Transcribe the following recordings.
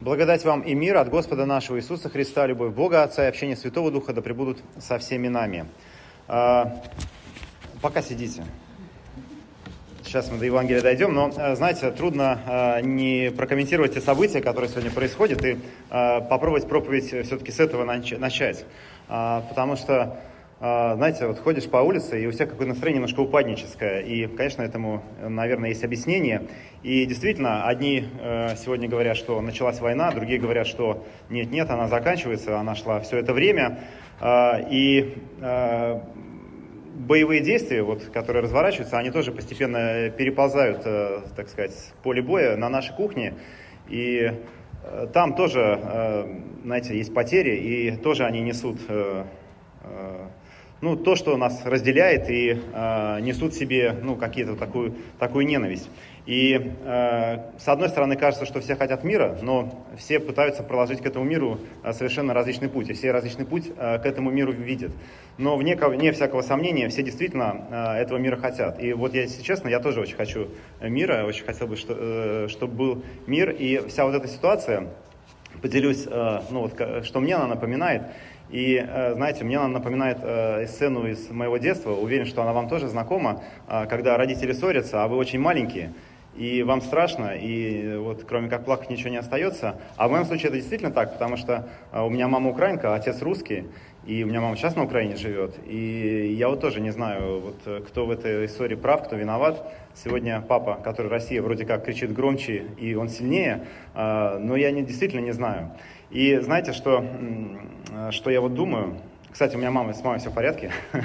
Благодать вам и мир от Господа нашего Иисуса Христа, любовь Бога Отца и общение Святого Духа да пребудут со всеми нами. А, пока сидите. Сейчас мы до Евангелия дойдем, но, а, знаете, трудно а, не прокомментировать те события, которые сегодня происходят, и а, попробовать проповедь все-таки с этого начать. А, потому что знаете, вот ходишь по улице, и у всех какое-то настроение немножко упадническое. И, конечно, этому, наверное, есть объяснение. И действительно, одни э, сегодня говорят, что началась война, другие говорят, что нет-нет, она заканчивается, она шла все это время. Э, и э, боевые действия, вот, которые разворачиваются, они тоже постепенно переползают, э, так сказать, поле боя на нашей кухне. И э, там тоже, э, знаете, есть потери, и тоже они несут... Э, э, ну, то, что нас разделяет и э, несут себе ну, какие-то такую, такую ненависть. И э, с одной стороны кажется, что все хотят мира, но все пытаются проложить к этому миру совершенно различный путь, и все различный путь э, к этому миру видят. Но вне, вне всякого сомнения все действительно э, этого мира хотят. И вот я, если честно, я тоже очень хочу мира, очень хотел бы, что, э, чтобы был мир, и вся вот эта ситуация, поделюсь, э, ну, вот, что мне она напоминает, и, э, знаете, мне она напоминает э, сцену из моего детства, уверен, что она вам тоже знакома, э, когда родители ссорятся, а вы очень маленькие, и вам страшно, и вот кроме как плакать ничего не остается. А в моем случае это действительно так, потому что у меня мама украинка, а отец русский, и у меня мама сейчас на Украине живет, и я вот тоже не знаю, вот кто в этой истории прав, кто виноват. Сегодня папа, который Россия, вроде как кричит громче, и он сильнее, но я не, действительно не знаю. И знаете, что, что я вот думаю? Кстати, у меня мама, с мамой все в порядке.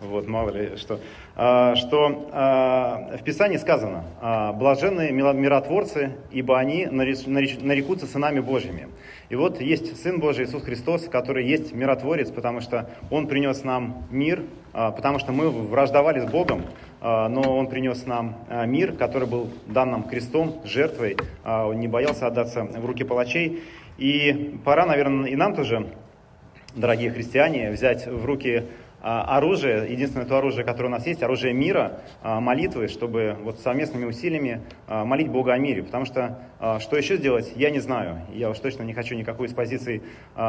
вот, мало ли что. А, что а, в Писании сказано, а, блаженные миротворцы, ибо они нарекутся сынами Божьими. И вот есть Сын Божий Иисус Христос, который есть миротворец, потому что Он принес нам мир, потому что мы враждовали с Богом, но Он принес нам мир, который был дан нам крестом, жертвой, Он не боялся отдаться в руки палачей. И пора, наверное, и нам тоже, дорогие христиане, взять в руки а, оружие, единственное то оружие, которое у нас есть, оружие мира, а, молитвы, чтобы вот совместными усилиями а, молить Бога о мире. Потому что что еще сделать, я не знаю. Я уж точно не хочу никакой из позиций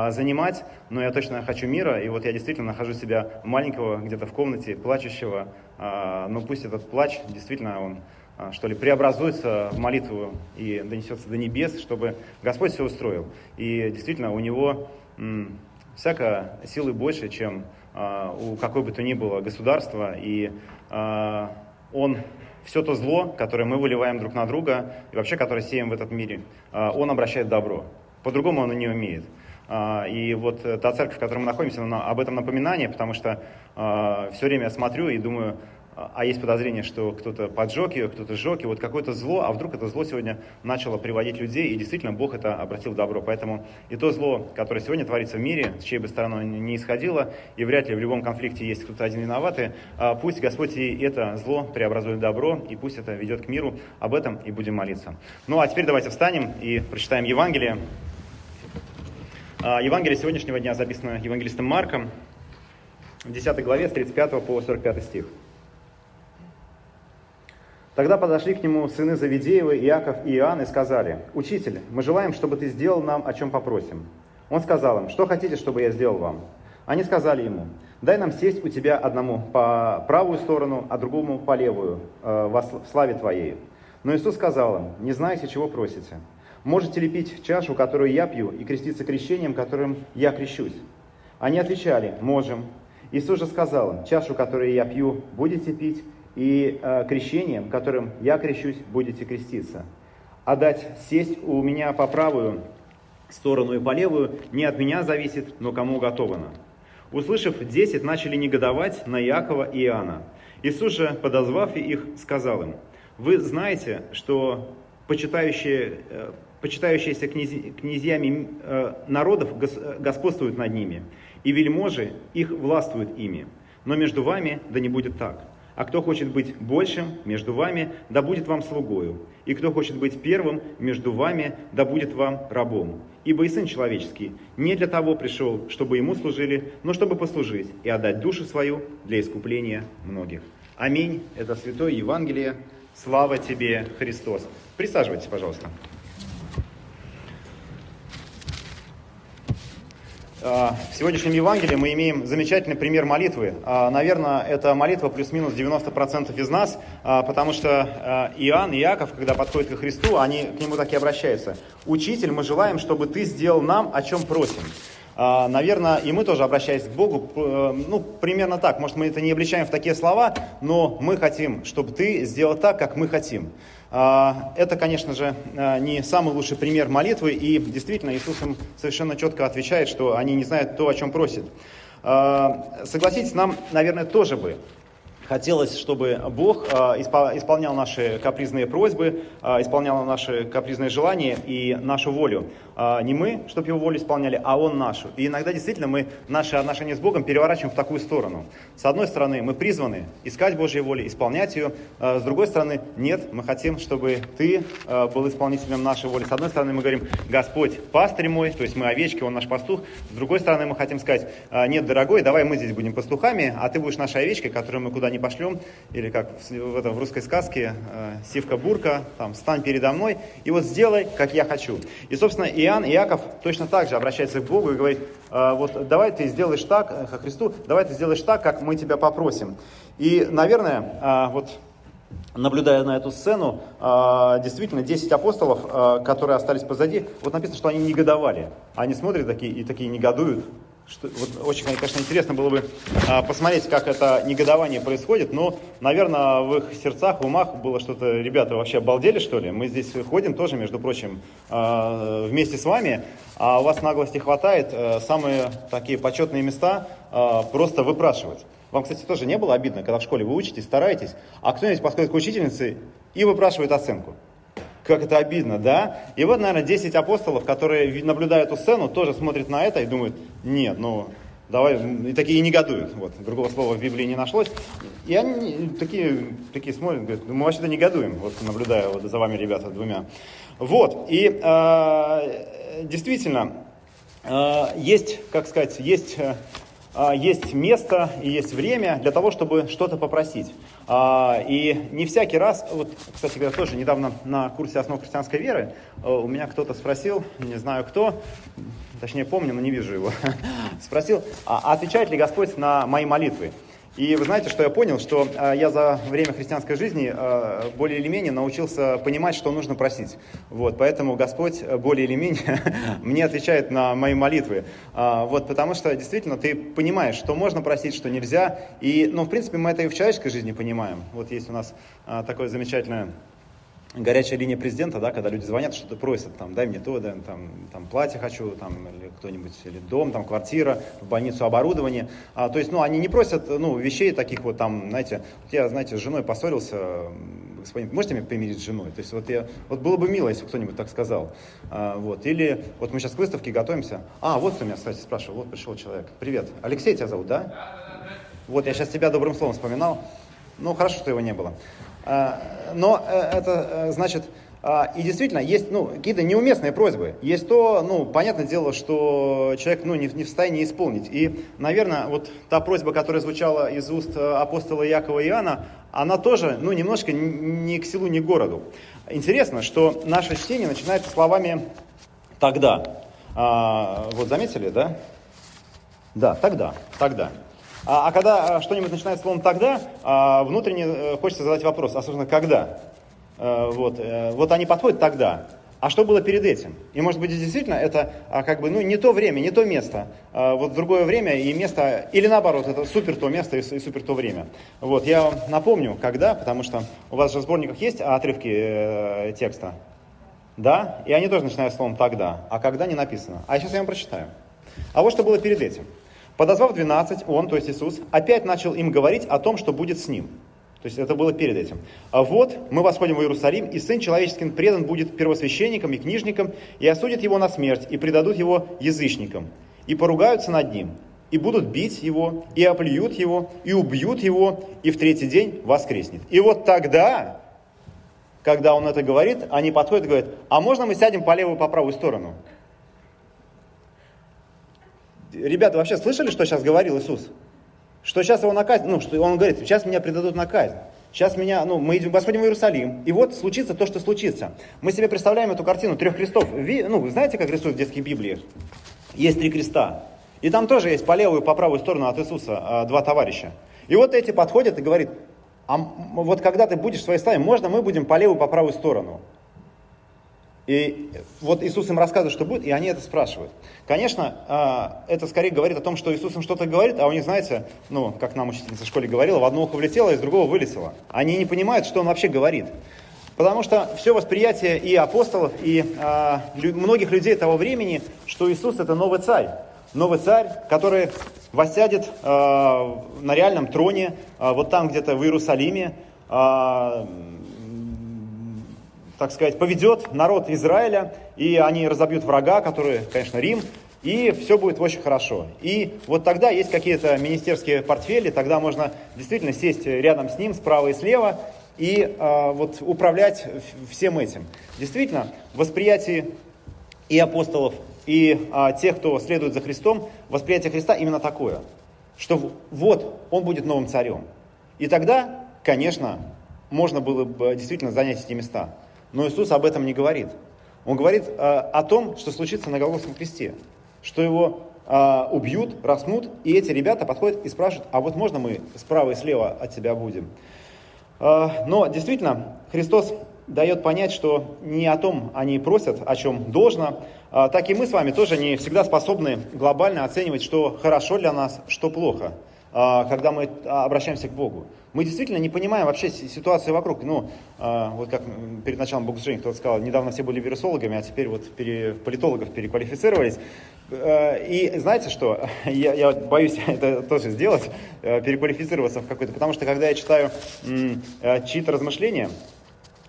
занимать, но я точно хочу мира. И вот я действительно нахожу себя маленького где-то в комнате, плачущего. Но пусть этот плач действительно он что ли, преобразуется в молитву и донесется до небес, чтобы Господь все устроил. И действительно, у Него м, всяко силы больше, чем а, у какой бы то ни было государства, и а, он все то зло, которое мы выливаем друг на друга, и вообще, которое сеем в этот мире, а, он обращает добро. По-другому он не умеет. И вот та церковь, в которой мы находимся, она об этом напоминание, потому что все время я смотрю и думаю, а есть подозрение, что кто-то поджег ее, кто-то сжег, и вот какое-то зло, а вдруг это зло сегодня начало приводить людей, и действительно Бог это обратил в добро. Поэтому и то зло, которое сегодня творится в мире, с чьей бы стороны не исходило, и вряд ли в любом конфликте есть кто-то один виноватый, а пусть Господь и это зло преобразует в добро, и пусть это ведет к миру. Об этом и будем молиться. Ну а теперь давайте встанем и прочитаем Евангелие. А, Евангелие сегодняшнего дня записано евангелистом Марком в 10 главе с 35 по 45 стих. Тогда подошли к нему сыны Завидеева, Иаков и Иоанн и сказали, «Учитель, мы желаем, чтобы ты сделал нам, о чем попросим». Он сказал им, «Что хотите, чтобы я сделал вам?» Они сказали ему, «Дай нам сесть у тебя одному по правую сторону, а другому по левую, э, в славе твоей». Но Иисус сказал им, «Не знаете, чего просите. Можете ли пить чашу, которую я пью, и креститься крещением, которым я крещусь?» Они отвечали, «Можем». Иисус же сказал им, «Чашу, которую я пью, будете пить, и э, крещением, которым я крещусь, будете креститься. А дать сесть у меня по правую сторону и по левую не от меня зависит, но кому уготовано. Услышав десять, начали негодовать на Иакова и Иоанна. Иисус же, подозвав их, сказал им, «Вы знаете, что почитающие, э, почитающиеся князи, князьями э, народов господствуют над ними, и вельможи их властвуют ими. Но между вами да не будет так. А кто хочет быть большим между вами, да будет вам слугою. И кто хочет быть первым между вами, да будет вам рабом. Ибо и Сын Человеческий не для того пришел, чтобы Ему служили, но чтобы послужить и отдать душу свою для искупления многих. Аминь. Это Святое Евангелие. Слава тебе, Христос. Присаживайтесь, пожалуйста. В сегодняшнем Евангелии мы имеем замечательный пример молитвы. Наверное, это молитва плюс-минус 90% из нас, потому что Иоанн и Иаков, когда подходят к Христу, они к нему так и обращаются. «Учитель, мы желаем, чтобы ты сделал нам, о чем просим». Наверное, и мы тоже, обращаясь к Богу, э, ну, примерно так. Может, мы это не обличаем в такие слова, но мы хотим, чтобы ты сделал так, как мы хотим. А, это, конечно же, а, не самый лучший пример молитвы, и действительно Иисус им совершенно четко отвечает, что они не знают то, о чем просят. А, согласитесь, нам, наверное, тоже бы Хотелось, чтобы Бог а, исполнял наши капризные просьбы, а, исполнял наши капризные желания и нашу волю. А, не мы, чтобы его волю исполняли, а Он нашу. И иногда действительно мы наши отношения с Богом переворачиваем в такую сторону. С одной стороны, мы призваны искать Божьей воли, исполнять ее. С другой стороны, нет, мы хотим, чтобы Ты был исполнителем нашей воли. С одной стороны, мы говорим, Господь, пастырь мой, то есть мы овечки, Он наш пастух. С другой стороны, мы хотим сказать, нет, дорогой, давай мы здесь будем пастухами, а ты будешь нашей овечкой, которую мы куда не пошлем, или как в, этом, в русской сказке, Сивка-бурка, там, стань передо мной, и вот сделай, как я хочу. И, собственно, Иоанн, Иаков точно так же обращается к Богу и говорит, э, вот давай ты сделаешь так, э, ко Христу, давай ты сделаешь так, как мы тебя попросим. И, наверное, э, вот наблюдая на эту сцену, действительно, 10 апостолов, которые остались позади, вот написано, что они негодовали. Они смотрят такие и такие негодуют, что, вот очень, конечно, интересно было бы а, посмотреть, как это негодование происходит, но, наверное, в их сердцах, в умах было что-то, ребята, вообще обалдели, что ли? Мы здесь ходим тоже, между прочим, а, вместе с вами, а у вас наглости хватает а, самые такие почетные места а, просто выпрашивать. Вам, кстати, тоже не было обидно, когда в школе вы учитесь, стараетесь, а кто-нибудь подходит к учительнице и выпрашивает оценку? Как это обидно, да? И вот, наверное, 10 апостолов, которые наблюдают эту сцену, тоже смотрят на это и думают, нет, ну, давай, и такие негодуют. Вот, другого слова в Библии не нашлось. И они такие, такие смотрят, говорят, мы вообще-то негодуем, вот, наблюдая вот за вами, ребята, двумя. Вот, и э, действительно, э, есть, как сказать, есть э, есть место и есть время для того, чтобы что-то попросить. А, и не всякий раз, вот, кстати говоря, тоже недавно на курсе основ христианской веры э, у меня кто-то спросил, не знаю кто, точнее помню, но не вижу его, спросил, а отвечает ли Господь на мои молитвы? И вы знаете, что я понял, что э, я за время христианской жизни э, более или менее научился понимать, что нужно просить. Вот, поэтому Господь э, более или менее мне отвечает на мои молитвы. Э, вот, потому что действительно ты понимаешь, что можно просить, что нельзя. И, ну, в принципе, мы это и в человеческой жизни понимаем. Вот есть у нас э, такое замечательное горячая линия президента, да, когда люди звонят, что-то просят, там, дай мне то, дай, там, там, платье хочу, там, или кто-нибудь, или дом, там, квартира, в больницу оборудование. А, то есть, ну, они не просят, ну, вещей таких вот, там, знаете, я, знаете, с женой поссорился, господин, можете меня помирить с женой? То есть, вот я, вот было бы мило, если кто-нибудь так сказал. А, вот, или, вот мы сейчас к выставке готовимся. А, вот кто меня, кстати, спрашивал, вот пришел человек. Привет, Алексей тебя зовут, да? Вот, я сейчас тебя добрым словом вспоминал. Ну, хорошо, что его не было. А, но э, это э, значит, а, и действительно, есть ну, какие-то неуместные просьбы. Есть то, ну, понятное дело, что человек ну, не, не в состоянии исполнить. И, наверное, вот та просьба, которая звучала из уст э, апостола Якова и Иоанна, она тоже, ну, немножко ни к селу, ни к городу. Интересно, что наше чтение начинается словами «тогда». А, вот заметили, да? Да, тогда, тогда. А, а когда а, что-нибудь начинает словом «тогда», а, внутренне э, хочется задать вопрос, особенно «когда?». А, вот, э, вот они подходят «тогда». А что было перед этим? И может быть действительно это а, как бы ну, не то время, не то место. А, вот другое время и место, или наоборот, это супер то место и, супер то время. Вот, я напомню, когда, потому что у вас же в сборниках есть отрывки э, текста. Да? И они тоже начинают словом «тогда». А когда не написано. А сейчас я вам прочитаю. А вот что было перед этим. Подозвав 12, он, то есть Иисус, опять начал им говорить о том, что будет с ним. То есть это было перед этим. А вот мы восходим в Иерусалим, и Сын Человеческий предан будет первосвященникам и книжникам, и осудят его на смерть, и предадут его язычникам, и поругаются над ним, и будут бить его, и оплюют его, и убьют его, и в третий день воскреснет. И вот тогда, когда он это говорит, они подходят и говорят, а можно мы сядем по левую, по правую сторону? Ребята, вообще слышали, что сейчас говорил Иисус? Что сейчас его наказят, ну, что он говорит, сейчас меня предадут на казнь. Сейчас меня, ну, мы идем, восходим в Иерусалим, и вот случится то, что случится. Мы себе представляем эту картину трех крестов. Ви, ну, знаете, как рисуют в детских Библиях? Есть три креста. И там тоже есть по левую и по правую сторону от Иисуса а, два товарища. И вот эти подходят и говорят, а вот когда ты будешь в своей славе, можно мы будем по левую и по правую сторону? И вот Иисус им рассказывает, что будет, и они это спрашивают. Конечно, а, это скорее говорит о том, что Иисус им что-то говорит, а у них, знаете, ну, как нам учительница в школе говорила, в одно ухо влетело, из другого вылетело. Они не понимают, что он вообще говорит. Потому что все восприятие и апостолов, и а, многих людей того времени, что Иисус это новый царь. Новый царь, который воссядет а, на реальном троне, а, вот там где-то в Иерусалиме, а, так сказать, поведет народ Израиля, и они разобьют врага, который, конечно, Рим, и все будет очень хорошо. И вот тогда есть какие-то министерские портфели, тогда можно действительно сесть рядом с ним, справа и слева, и э, вот управлять всем этим. Действительно, восприятие и апостолов, и э, тех, кто следует за Христом, восприятие Христа именно такое, что вот он будет новым царем. И тогда, конечно, можно было бы действительно занять эти места. Но Иисус об этом не говорит. Он говорит э, о том, что случится на Голгофском кресте, что его э, убьют, распнут, и эти ребята подходят и спрашивают, а вот можно мы справа и слева от тебя будем? А, но действительно, Христос дает понять, что не о том они просят, о чем должно, так и мы с вами тоже не всегда способны глобально оценивать, что хорошо для нас, что плохо, когда мы обращаемся к Богу. Мы действительно не понимаем вообще ситуацию вокруг. Ну, вот как перед началом богослужения кто-то сказал, недавно все были вирусологами, а теперь вот пере, политологов переквалифицировались. Э, и знаете что, я, я боюсь это тоже сделать, э, переквалифицироваться в какой-то, потому что когда я читаю э, чьи-то размышления,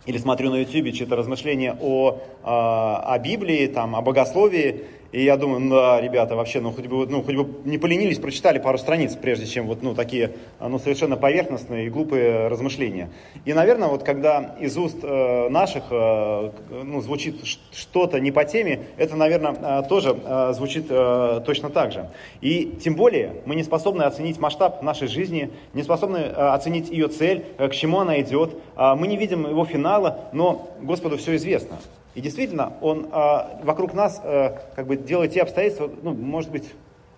или смотрю на YouTube чьи-то размышления о, о Библии, там, о богословии, и я думаю, ну да, ребята, вообще, ну хоть бы, ну, хоть бы не поленились, прочитали пару страниц, прежде чем вот, ну, такие, ну, совершенно поверхностные и глупые размышления. И, наверное, вот когда из уст э, наших, э, ну, звучит что-то не по теме, это, наверное, э, тоже э, звучит э, точно так же. И тем более мы не способны оценить масштаб нашей жизни, не способны э, оценить ее цель, э, к чему она идет. Э, мы не видим его финала, но Господу все известно. И действительно, он а, вокруг нас а, как бы делает те обстоятельства, ну, может быть,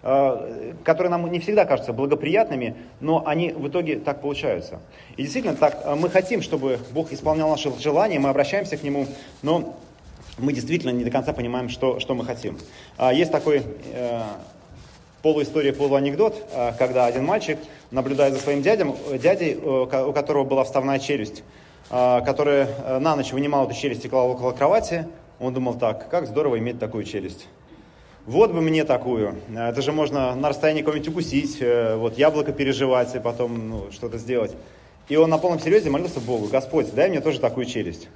а, которые нам не всегда кажутся благоприятными, но они в итоге так получаются. И действительно, так а, мы хотим, чтобы Бог исполнял наши желания, мы обращаемся к Нему, но мы действительно не до конца понимаем, что, что мы хотим. А, есть такой э, полуистория, полуанекдот, э, когда один мальчик, наблюдая за своим дядем, дядей, у которого была вставная челюсть, а, который э, на ночь вынимал эту челюсть и клал около кровати. Он думал так, как здорово иметь такую челюсть. Вот бы мне такую. Это же можно на расстоянии кого-нибудь укусить, э, вот яблоко переживать и потом ну, что-то сделать. И он на полном серьезе молился Богу, Господь, дай мне тоже такую челюсть.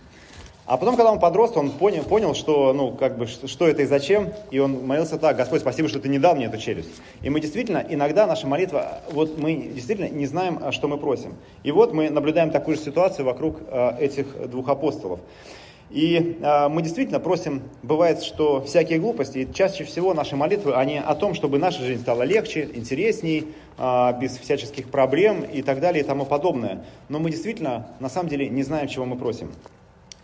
А потом, когда он подрос, он понял, понял что, ну, как бы, что это и зачем, и он молился так, Господь, спасибо, что ты не дал мне эту челюсть. И мы действительно, иногда наша молитва, вот мы действительно не знаем, что мы просим. И вот мы наблюдаем такую же ситуацию вокруг э, этих двух апостолов. И э, мы действительно просим, бывает, что всякие глупости, и чаще всего наши молитвы, они о том, чтобы наша жизнь стала легче, интересней, э, без всяческих проблем и так далее и тому подобное. Но мы действительно, на самом деле, не знаем, чего мы просим.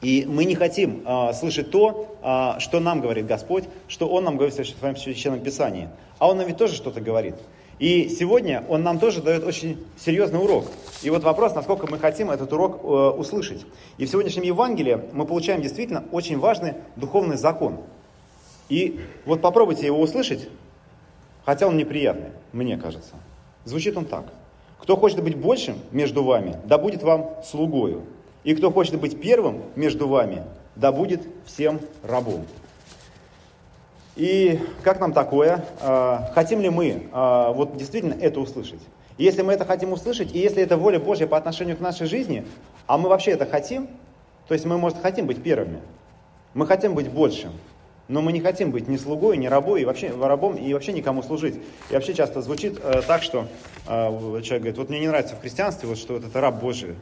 И мы не хотим э, слышать то, э, что нам говорит Господь, что Он нам говорит в Своем Священном Писании. А Он нам ведь тоже что-то говорит. И сегодня Он нам тоже дает очень серьезный урок. И вот вопрос, насколько мы хотим этот урок э, услышать. И в сегодняшнем Евангелии мы получаем действительно очень важный духовный закон. И вот попробуйте его услышать, хотя он неприятный, мне кажется. Звучит он так. Кто хочет быть большим между вами, да будет вам слугою. И кто хочет быть первым между вами, да будет всем рабом. И как нам такое? А, хотим ли мы а, вот действительно это услышать? если мы это хотим услышать, и если это воля Божья по отношению к нашей жизни, а мы вообще это хотим, то есть мы, может, хотим быть первыми, мы хотим быть большим, но мы не хотим быть ни слугой, ни рабой, и вообще рабом, и вообще никому служить. И вообще часто звучит э, так, что э, человек говорит, вот мне не нравится в христианстве, вот, что вот это раб Божий,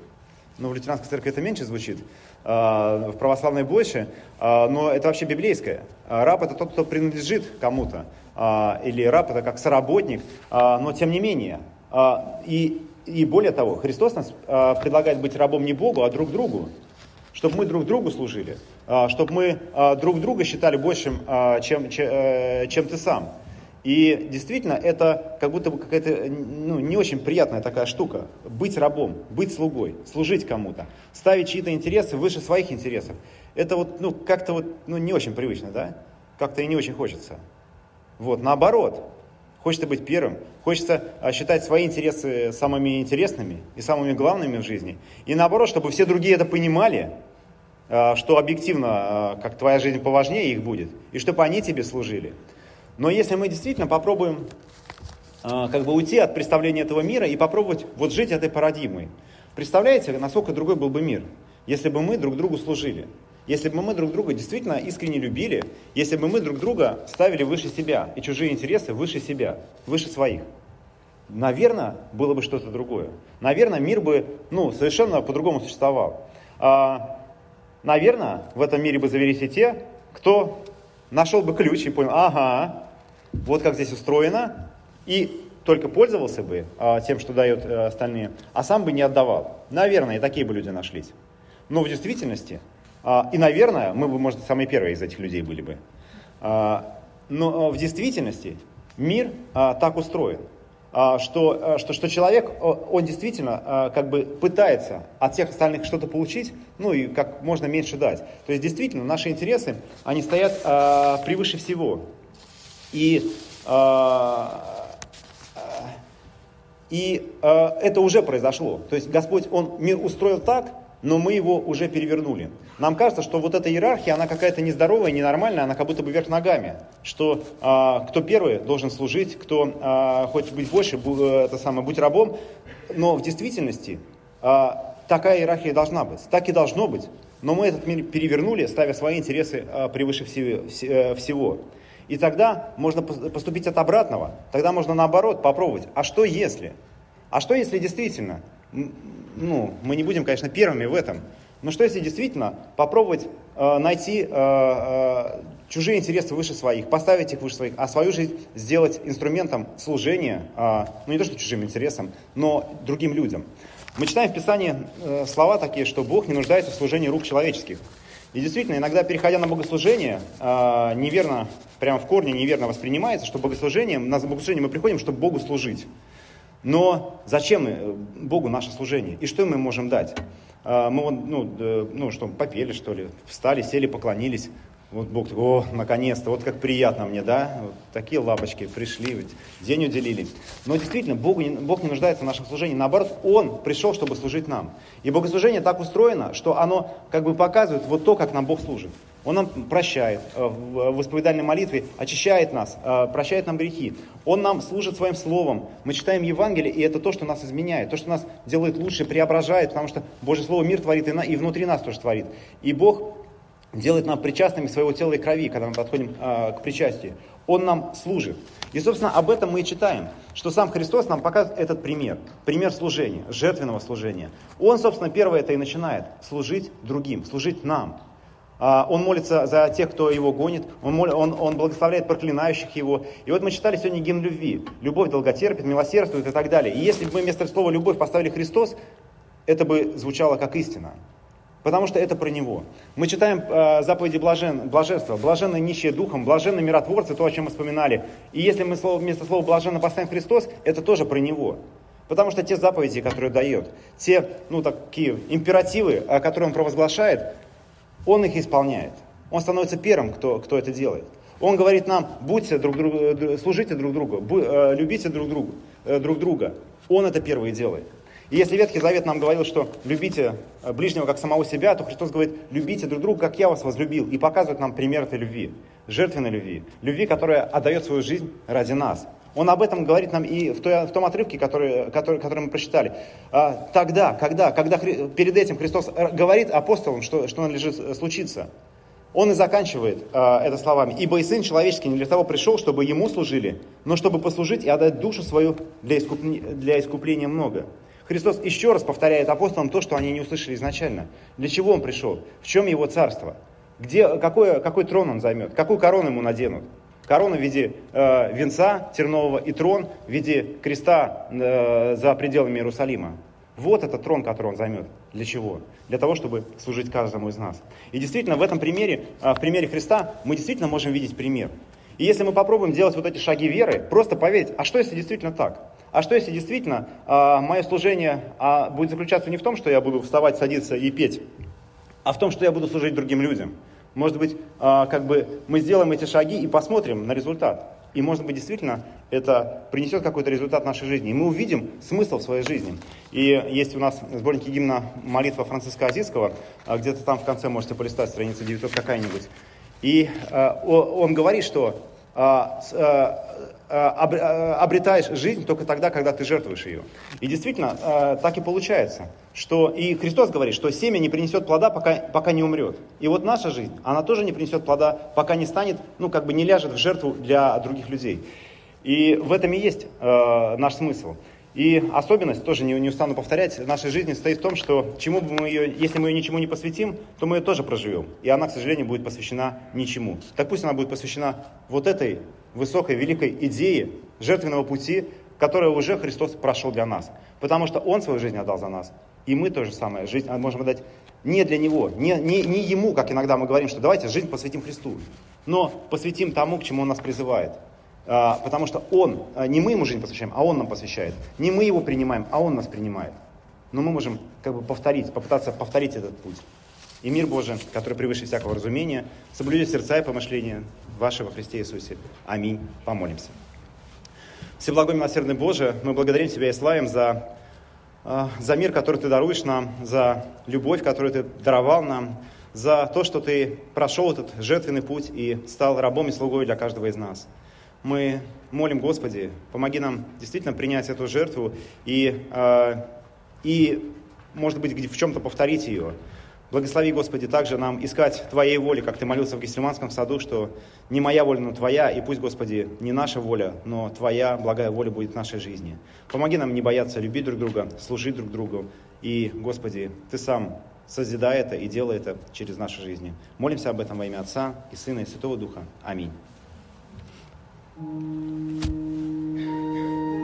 ну, в лютеранской церкви это меньше звучит, а, в православной больше, а, но это вообще библейское. А, раб это тот, кто принадлежит кому-то, или раб это как соработник, но тем не менее. И, и более того, Христос нас предлагает быть рабом не Богу, а друг другу, чтобы мы друг другу служили, чтобы мы друг друга считали большим, чем, э, чем ты сам. И действительно, это как будто бы какая-то ну, не очень приятная такая штука. Быть рабом, быть слугой, служить кому-то, ставить чьи-то интересы выше своих интересов. Это вот, ну, как-то вот, ну, не очень привычно, да? Как-то и не очень хочется. Вот, наоборот, хочется быть первым, хочется а, считать свои интересы самыми интересными и самыми главными в жизни. И наоборот, чтобы все другие это понимали, а, что объективно, а, как твоя жизнь поважнее их будет, и чтобы они тебе служили. Но если мы действительно попробуем а, как бы уйти от представления этого мира и попробовать вот жить этой парадигмой, представляете, насколько другой был бы мир, если бы мы друг другу служили, если бы мы друг друга действительно искренне любили, если бы мы друг друга ставили выше себя и чужие интересы выше себя, выше своих. Наверное, было бы что-то другое. Наверное, мир бы ну, совершенно по-другому существовал. А, наверное, в этом мире бы завелись и те, кто нашел бы ключ и понял, ага, вот как здесь устроено, и только пользовался бы а, тем, что дают а, остальные, а сам бы не отдавал. Наверное, и такие бы люди нашлись. Но в действительности, а, и, наверное, мы бы, может, самые первые из этих людей были бы. А, но а, в действительности мир а, так устроен, а, что, а, что, что человек, он действительно а, как бы пытается от всех остальных что-то получить, ну и как можно меньше дать. То есть действительно наши интересы, они стоят а, превыше всего. И, а, и а, это уже произошло. То есть Господь, Он мир устроил так, но мы его уже перевернули. Нам кажется, что вот эта иерархия, она какая-то нездоровая, ненормальная, она как будто бы вверх ногами. Что а, кто первый должен служить, кто а, хочет быть больше, бу, э, это самое, будь рабом. Но в действительности а, такая иерархия должна быть. Так и должно быть. Но мы этот мир перевернули, ставя свои интересы а, превыше э, всего. И тогда можно поступить от обратного. Тогда можно наоборот попробовать. А что если? А что если действительно, ну, мы не будем, конечно, первыми в этом, но что если действительно попробовать э, найти э, э, чужие интересы выше своих, поставить их выше своих, а свою жизнь сделать инструментом служения, э, ну не то что чужим интересам, но другим людям. Мы читаем в Писании э, слова такие, что Бог не нуждается в служении рук человеческих. И действительно, иногда, переходя на богослужение, а, неверно, прямо в корне неверно воспринимается, что богослужение, на богослужение мы приходим, чтобы Богу служить. Но зачем э, Богу наше служение? И что мы можем дать? А, мы ну, ну что, попели, что ли, встали, сели, поклонились. Вот Бог такой, о, наконец-то, вот как приятно мне, да? Вот такие лапочки пришли, ведь день уделили. Но действительно, Бог не, Бог не нуждается в нашем служении. Наоборот, Он пришел, чтобы служить нам. И богослужение так устроено, что оно как бы показывает вот то, как нам Бог служит. Он нам прощает э, в исповедальной молитве, очищает нас, э, прощает нам грехи. Он нам служит своим словом. Мы читаем Евангелие, и это то, что нас изменяет, то, что нас делает лучше, преображает, потому что Божье Слово мир творит, и внутри нас тоже творит. И Бог делает нам причастными своего тела и крови, когда мы подходим э, к причастию. Он нам служит. И, собственно, об этом мы и читаем, что сам Христос нам показывает этот пример, пример служения, жертвенного служения. Он, собственно, первое это и начинает, служить другим, служить нам. А, он молится за тех, кто его гонит, он, мол, он, он благословляет проклинающих его. И вот мы читали сегодня гимн любви. Любовь долготерпит, милосердствует и так далее. И если бы мы вместо слова «любовь» поставили «Христос», это бы звучало как истина. Потому что это про Него. Мы читаем э, заповеди блажен, блаженства. Блаженны нищие духом, блаженны миротворцы, то, о чем мы вспоминали. И если мы слово, вместо слова блаженно поставим Христос, это тоже про Него. Потому что те заповеди, которые дает, те, ну, такие императивы, которые Он провозглашает, Он их исполняет. Он становится первым, кто, кто это делает. Он говорит нам, будьте друг другу, э, служите друг другу, э, любите друг, другу, э, друг друга. Он это первый делает. И если Ветхий Завет нам говорил, что любите э, ближнего как самого себя, то Христос говорит, любите друг друга, как я вас возлюбил. И показывает нам пример этой любви, жертвенной любви. Любви, которая отдает свою жизнь ради нас. Он об этом говорит нам и в, той, в том отрывке, который, который, который мы прочитали. А, тогда, когда, когда перед этим Христос э, говорит апостолам, что, что надлежит э, случиться, он и заканчивает это словами. «Ибо и Сын Человеческий не для того пришел, чтобы Ему служили, но чтобы послужить и отдать душу свою для, искупления, для искупления много». Христос еще раз повторяет апостолам то, что они не услышали изначально. Для чего Он пришел? В чем Его царство? Где, какой, какой трон Он займет? Какую корону Ему наденут? Корона в виде э, венца тернового и трон в виде креста э, за пределами Иерусалима. Вот этот трон, который он займет. Для чего? Для того, чтобы служить каждому из нас. И действительно, в этом примере, э, в примере Христа, мы действительно можем видеть пример. И если мы попробуем делать вот эти шаги веры, просто поверить, а что если действительно так? А что если действительно а, мое служение а, будет заключаться не в том, что я буду вставать, садиться и петь, а в том, что я буду служить другим людям? Может быть, а, как бы мы сделаем эти шаги и посмотрим на результат. И, может быть, действительно это принесет какой-то результат нашей жизни. И мы увидим смысл в своей жизни. И есть у нас в сборнике гимна молитва Франциска Азийского, а, где-то там в конце можете полистать, страница 900 какая-нибудь. И а, он говорит, что обретаешь жизнь только тогда, когда ты жертвуешь ее. И действительно, так и получается, что и Христос говорит, что семя не принесет плода, пока, пока не умрет. И вот наша жизнь, она тоже не принесет плода, пока не станет, ну как бы не ляжет в жертву для других людей. И в этом и есть э, наш смысл. И особенность, тоже не, не устану повторять, нашей жизни состоит в том, что чему бы мы ее, если мы ее ничему не посвятим, то мы ее тоже проживем. И она, к сожалению, будет посвящена ничему. Так пусть она будет посвящена вот этой высокой, великой идее жертвенного пути, которую уже Христос прошел для нас. Потому что Он свою жизнь отдал за нас. И мы то же самое, жизнь можем отдать не для Него, не, не, не Ему, как иногда мы говорим, что давайте жизнь посвятим Христу, но посвятим тому, к чему Он нас призывает. А, потому что Он, а, не мы Ему жизнь посвящаем, а Он нам посвящает. Не мы Его принимаем, а Он нас принимает. Но мы можем как бы повторить, попытаться повторить этот путь. И мир Божий, который превыше всякого разумения, соблюдет сердца и помышления вашего Христе Иисусе. Аминь. Помолимся. Всеблагой милосердный Боже, мы благодарим Тебя и славим за, а, за мир, который Ты даруешь нам, за любовь, которую Ты даровал нам, за то, что Ты прошел этот жертвенный путь и стал рабом и слугой для каждого из нас мы молим, Господи, помоги нам действительно принять эту жертву и, э, и может быть, в чем-то повторить ее. Благослови, Господи, также нам искать Твоей воли, как Ты молился в Гессиманском саду, что не моя воля, но Твоя, и пусть, Господи, не наша воля, но Твоя благая воля будет в нашей жизни. Помоги нам не бояться любить друг друга, служить друг другу, и, Господи, Ты сам созидай это и делай это через наши жизни. Молимся об этом во имя Отца и Сына и Святого Духа. Аминь. よいしょ。